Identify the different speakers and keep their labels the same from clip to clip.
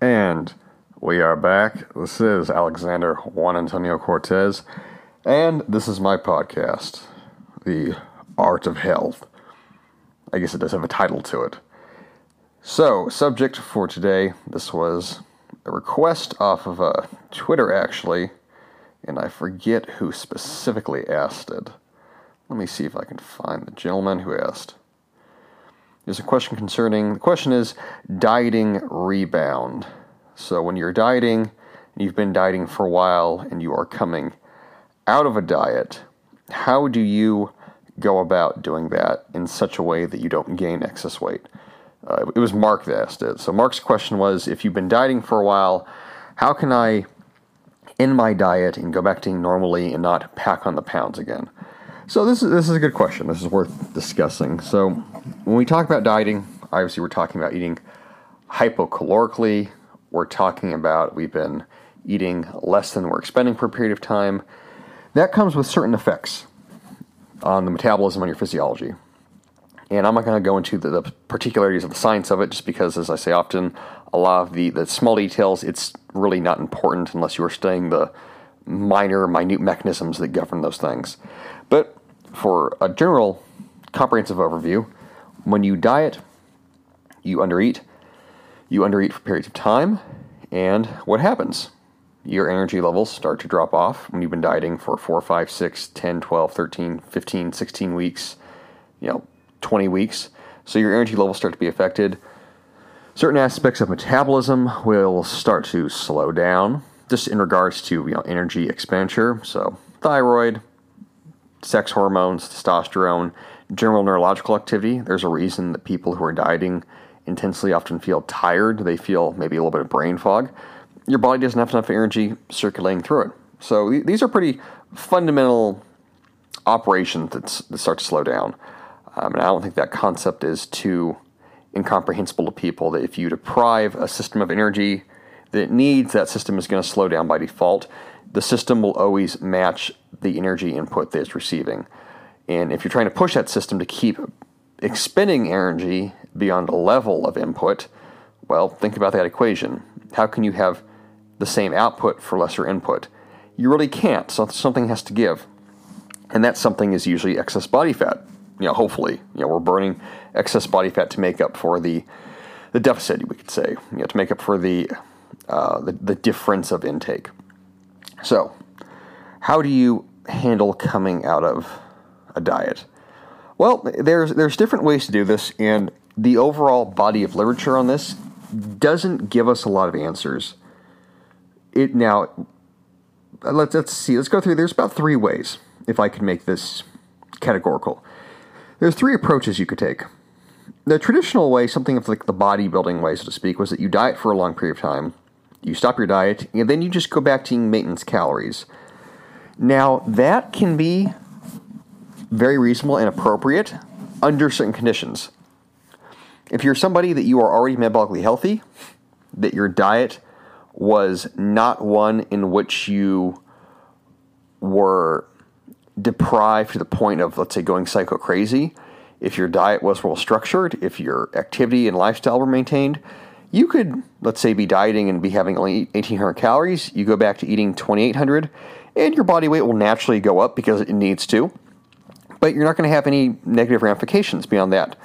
Speaker 1: And we are back. This is Alexander Juan Antonio Cortez, and this is my podcast, The Art of Health. I guess it does have a title to it. So, subject for today this was a request off of uh, Twitter, actually, and I forget who specifically asked it. Let me see if I can find the gentleman who asked. There's a question concerning the question is dieting rebound. So when you're dieting you've been dieting for a while and you are coming out of a diet, how do you go about doing that in such a way that you don't gain excess weight? Uh, it was Mark that asked it. So Mark's question was if you've been dieting for a while, how can I end my diet and go back to eating normally and not pack on the pounds again? So this is this is a good question. This is worth discussing. So when we talk about dieting, obviously we're talking about eating hypocalorically. We're talking about we've been eating less than we're expending for a period of time. That comes with certain effects on the metabolism on your physiology. And I'm not going to go into the, the, particularities of the science of it, just because, as I say often, a lot of the, the small details, it's really not important unless you are studying the minor, minute mechanisms that govern those things. But for a general comprehensive overview, when you diet, you undereat, you undereat for periods of time, and what happens? Your energy levels start to drop off when you've been dieting for 4, 5, 6, 10, 12, 13, 15, 16 weeks, you know, 20 weeks. So your energy levels start to be affected. Certain aspects of metabolism will start to slow down, just in regards to you know energy expenditure. So thyroid, sex hormones, testosterone, general neurological activity. There's a reason that people who are dieting intensely often feel tired. They feel maybe a little bit of brain fog. Your body doesn't have enough energy circulating through it. So these are pretty fundamental operations that, that start to slow down. Um, and I don't think that concept is too incomprehensible to people that if you deprive a system of energy that needs, that system is going to slow down by default. The system will always match the energy input that it's receiving. And if you're trying to push that system to keep expending energy beyond a level of input, well, think about that equation. How can you have the same output for lesser input? You really can't. So something has to give. And that something is usually excess body fat. You know, hopefully, you know, we're burning excess body fat to make up for the the deficit, we could say, you know, to make up for the uh, the, the difference of intake. So, how do you handle coming out of a diet? Well, there's there's different ways to do this, and the overall body of literature on this doesn't give us a lot of answers. It now let's let's see. Let's go through. There's about three ways, if I could make this categorical. There's three approaches you could take. The traditional way, something of like the bodybuilding way, so to speak, was that you diet for a long period of time, you stop your diet, and then you just go back to eating maintenance calories. Now, that can be very reasonable and appropriate under certain conditions. If you're somebody that you are already metabolically healthy, that your diet was not one in which you were deprived to the point of, let's say, going psycho crazy, if your diet was well structured, if your activity and lifestyle were maintained, you could, let's say, be dieting and be having only 1800 calories. You go back to eating 2800 and your body weight will naturally go up because it needs to, but you're not going to have any negative ramifications beyond that.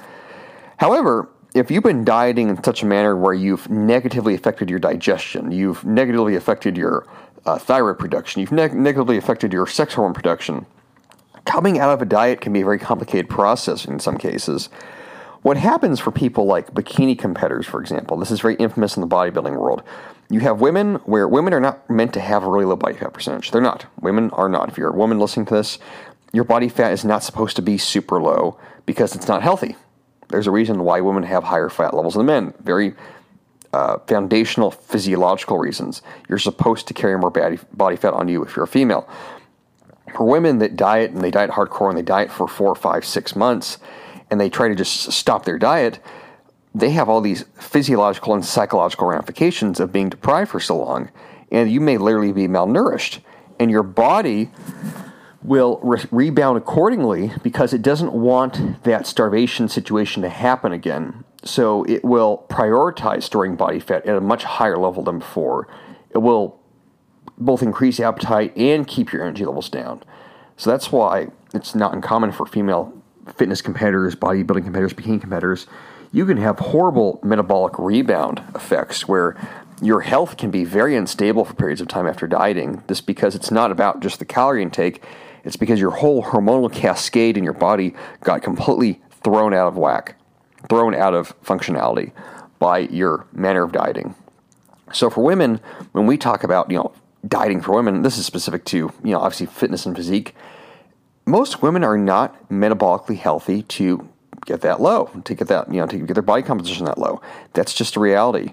Speaker 1: However, if you've been dieting in such a manner where you've negatively affected your digestion, you've negatively affected your uh, thyroid production, you've neg- negatively affected your sex hormone production, coming out of a diet can be a very complicated process in some cases. What happens for people like bikini competitors, for example, this is very infamous in the bodybuilding world. You have women where women are not meant to have a really low body fat percentage. They're not. Women are not. If you're a woman listening to this, your body fat is not supposed to be super low because it's not healthy. There's a reason why women have higher fat levels than men. Very uh, foundational physiological reasons. You're supposed to carry more body, body fat on you if you're a female. For women that diet and they diet hardcore and they diet for four, five, six months, and they try to just stop their diet, they have all these physiological and psychological ramifications of being deprived for so long. And you may literally be malnourished, and your body will re- rebound accordingly because it doesn't want that starvation situation to happen again. So it will prioritize storing body fat at a much higher level than before. It will both increase appetite and keep your energy levels down. So that's why it's not uncommon for female fitness competitors, bodybuilding competitors, bikini competitors. You can have horrible metabolic rebound effects where your health can be very unstable for periods of time after dieting. This because it's not about just the calorie intake, it's because your whole hormonal cascade in your body got completely thrown out of whack, thrown out of functionality by your manner of dieting. So for women, when we talk about, you know, dieting for women, this is specific to, you know, obviously fitness and physique. Most women are not metabolically healthy to get that low, to get that, you know, to get their body composition that low. That's just a reality.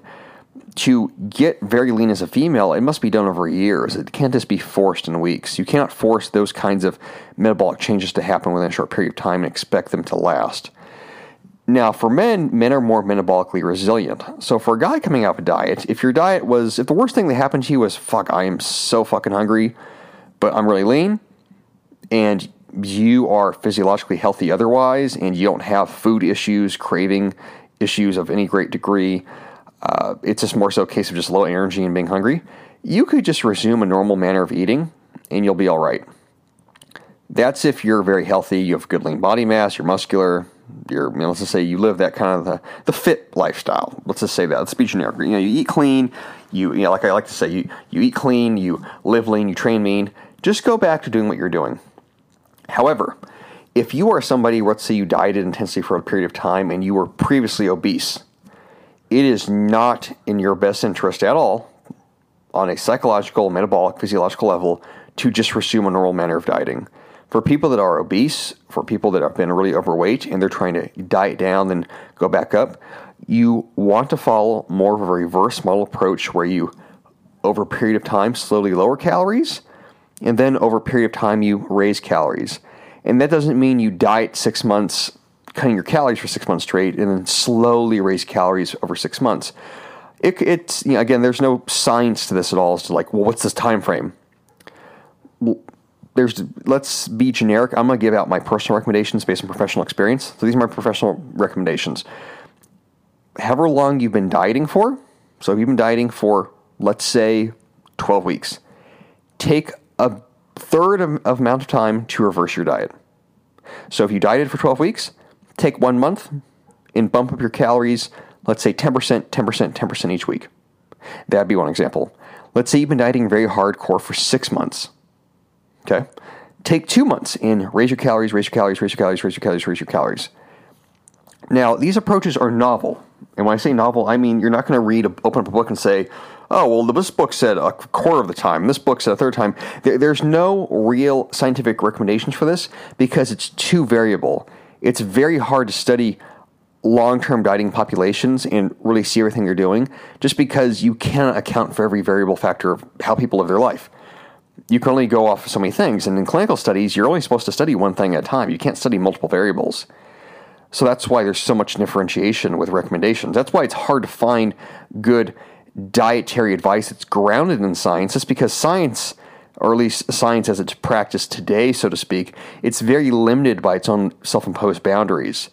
Speaker 1: To get very lean as a female, it must be done over years. It can't just be forced in weeks. You cannot force those kinds of metabolic changes to happen within a short period of time and expect them to last. Now, for men, men are more metabolically resilient. So, for a guy coming out of a diet, if your diet was, if the worst thing that happened to you was, fuck, I am so fucking hungry, but I'm really lean, and you are physiologically healthy otherwise, and you don't have food issues, craving issues of any great degree, uh, it's just more so a case of just low energy and being hungry, you could just resume a normal manner of eating, and you'll be all right. That's if you're very healthy, you have good lean body mass, you're muscular, you're, you know, let's just say you live that kind of the, the fit lifestyle. Let's just say that. Let's be generic. You know, you eat clean. You, you know, like I like to say, you, you eat clean, you live lean, you train mean. Just go back to doing what you're doing. However, if you are somebody, let's say you dieted intensely for a period of time and you were previously obese, it is not in your best interest at all on a psychological, metabolic, physiological level to just resume a normal manner of dieting. For people that are obese, for people that have been really overweight and they're trying to diet down, then go back up, you want to follow more of a reverse model approach where you, over a period of time, slowly lower calories, and then over a period of time, you raise calories. And that doesn't mean you diet six months, cutting your calories for six months straight, and then slowly raise calories over six months. It, it's you know, again, there's no science to this at all. As to like, well, what's this time frame? there's let's be generic. I'm to give out my personal recommendations based on professional experience. So these are my professional recommendations. However long you've been dieting for, so if you've been dieting for let's say 12 weeks, take a third of, amount of time to reverse your diet. So if you dieted for 12 weeks, take one month and bump up your calories, let's say 10%, 10%, 10% each week. That'd be one example. Let's say you've been dieting very hardcore for six months. Okay? Take two months and raise your calories, raise your calories, raise your calories, raise your calories, raise your calories. Now, these approaches are novel. And when I say novel, I mean you're not going to read, open up a book and say, oh, well, this book said a quarter of the time, this book said a third time. there's no real scientific recommendations for this because it's too variable. It's very hard to study long term dieting populations and really see everything they're doing just because you cannot account for every variable factor of how people live their life you can only go off so many things. And in clinical studies, you're only supposed to study one thing at a time. You can't study multiple variables. So that's why there's so much differentiation with recommendations. That's why it's hard to find good dietary advice that's grounded in science. It's because science, or at least science as it's practiced today, so to speak, it's very limited by its own self imposed boundaries.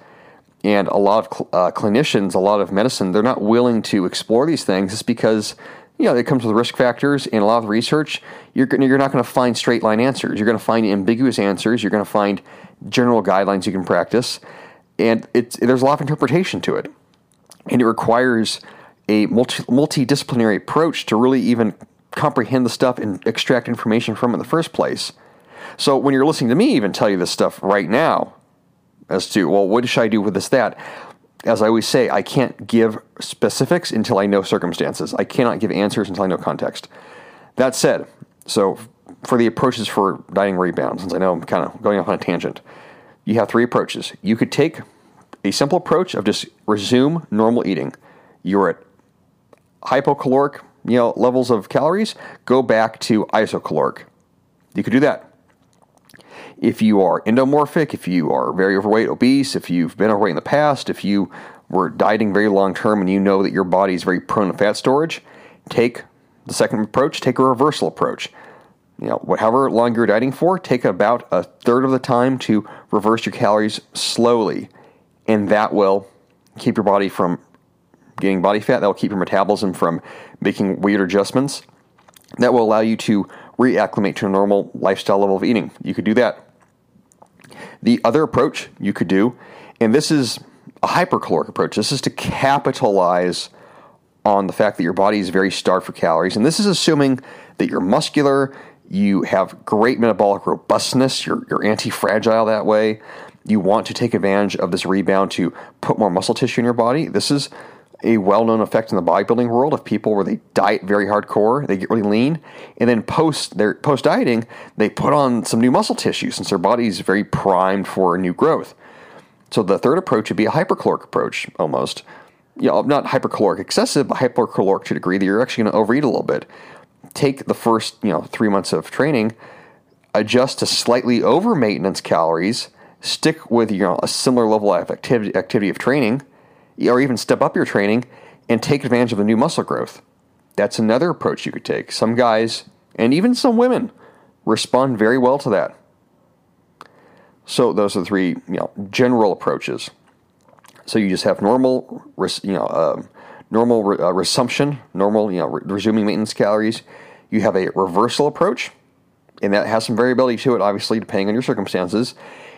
Speaker 1: And a lot of uh, clinicians, a lot of medicine, they're not willing to explore these things just because you know, it comes with risk factors and a lot of research. You're, you're not going to find straight line answers. You're going to find ambiguous answers. You're going to find general guidelines you can practice. And it's, there's a lot of interpretation to it. And it requires a multi, multidisciplinary approach to really even comprehend the stuff and extract information from it in the first place. So when you're listening to me even tell you this stuff right now, as to, well, what should I do with this, that? as I always say, I can't give specifics until I know circumstances. I cannot give answers until I know context. That said, so for the approaches for dieting rebound, since I know I'm kind of going off on a tangent, you have three approaches. You could take a simple approach of just resume normal eating. You're at hypocaloric, you know, levels of calories, go back to isocaloric. You could do that. If you are endomorphic, if you are very overweight, obese, if you've been overweight in the past, if you were dieting very long term and you know that your body is very prone to fat storage, take the second approach, take a reversal approach. You know, whatever long you're dieting for, take about a third of the time to reverse your calories slowly, and that will keep your body from getting body fat. That will keep your metabolism from making weird adjustments. That will allow you to reacclimate to a normal lifestyle level of eating. You could do that. The other approach you could do, and this is a hypercaloric approach, this is to capitalize on the fact that your body is very starved for calories. And this is assuming that you're muscular, you have great metabolic robustness, you're, you're anti fragile that way. You want to take advantage of this rebound to put more muscle tissue in your body. This is a well-known effect in the bodybuilding world of people where they diet very hardcore, they get really lean, and then post their post dieting, they put on some new muscle tissue since their body is very primed for new growth. So the third approach would be a hypercaloric approach, almost. You know, not hypercaloric excessive, but hypercaloric to a degree that you're actually going to overeat a little bit. Take the first, you know, three months of training, adjust to slightly over maintenance calories, stick with you know a similar level of activity activity of training or even step up your training and take advantage of the new muscle growth. That's another approach you could take. Some guys, and even some women, respond very well to that. So those are the three, you know, general approaches. So you just have normal, you know, uh, normal re- uh, resumption, normal, you know, re- resuming maintenance calories. You have a reversal approach, and that has some variability to it, obviously, depending on your circumstances.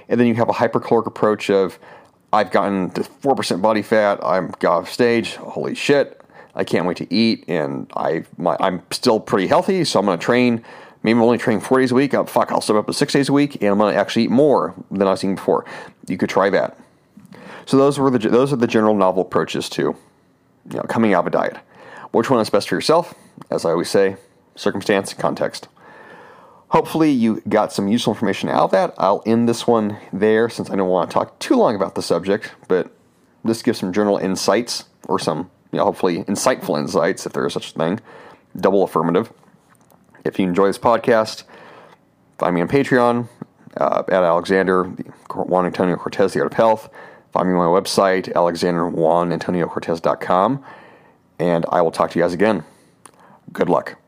Speaker 1: And then you have a hypercaloric approach of I've gotten to 4% body fat. I'm off stage. Holy shit. I can't wait to eat. And I, my, I'm still pretty healthy, so I'm going to train. Maybe I'm only training four days a week. Oh, fuck, I'll step up to six days a week, and I'm going to actually eat more than I was eating before. You could try that. So those were the those are the general novel approaches to you know, coming out of a diet. Which one is best for yourself? As I always say, circumstance, context. Hopefully, you got some useful information out of that. I'll end this one there since I don't want to talk too long about the subject, but this gives some general insights or some, you know, hopefully insightful insights if there is such a thing. Double affirmative. If you enjoy this podcast, find me on Patreon uh, at Alexander Juan Antonio Cortez, The Art of Health. Find me on my website, alexanderjuanantoniocortez.com, and I will talk to you guys again. Good luck.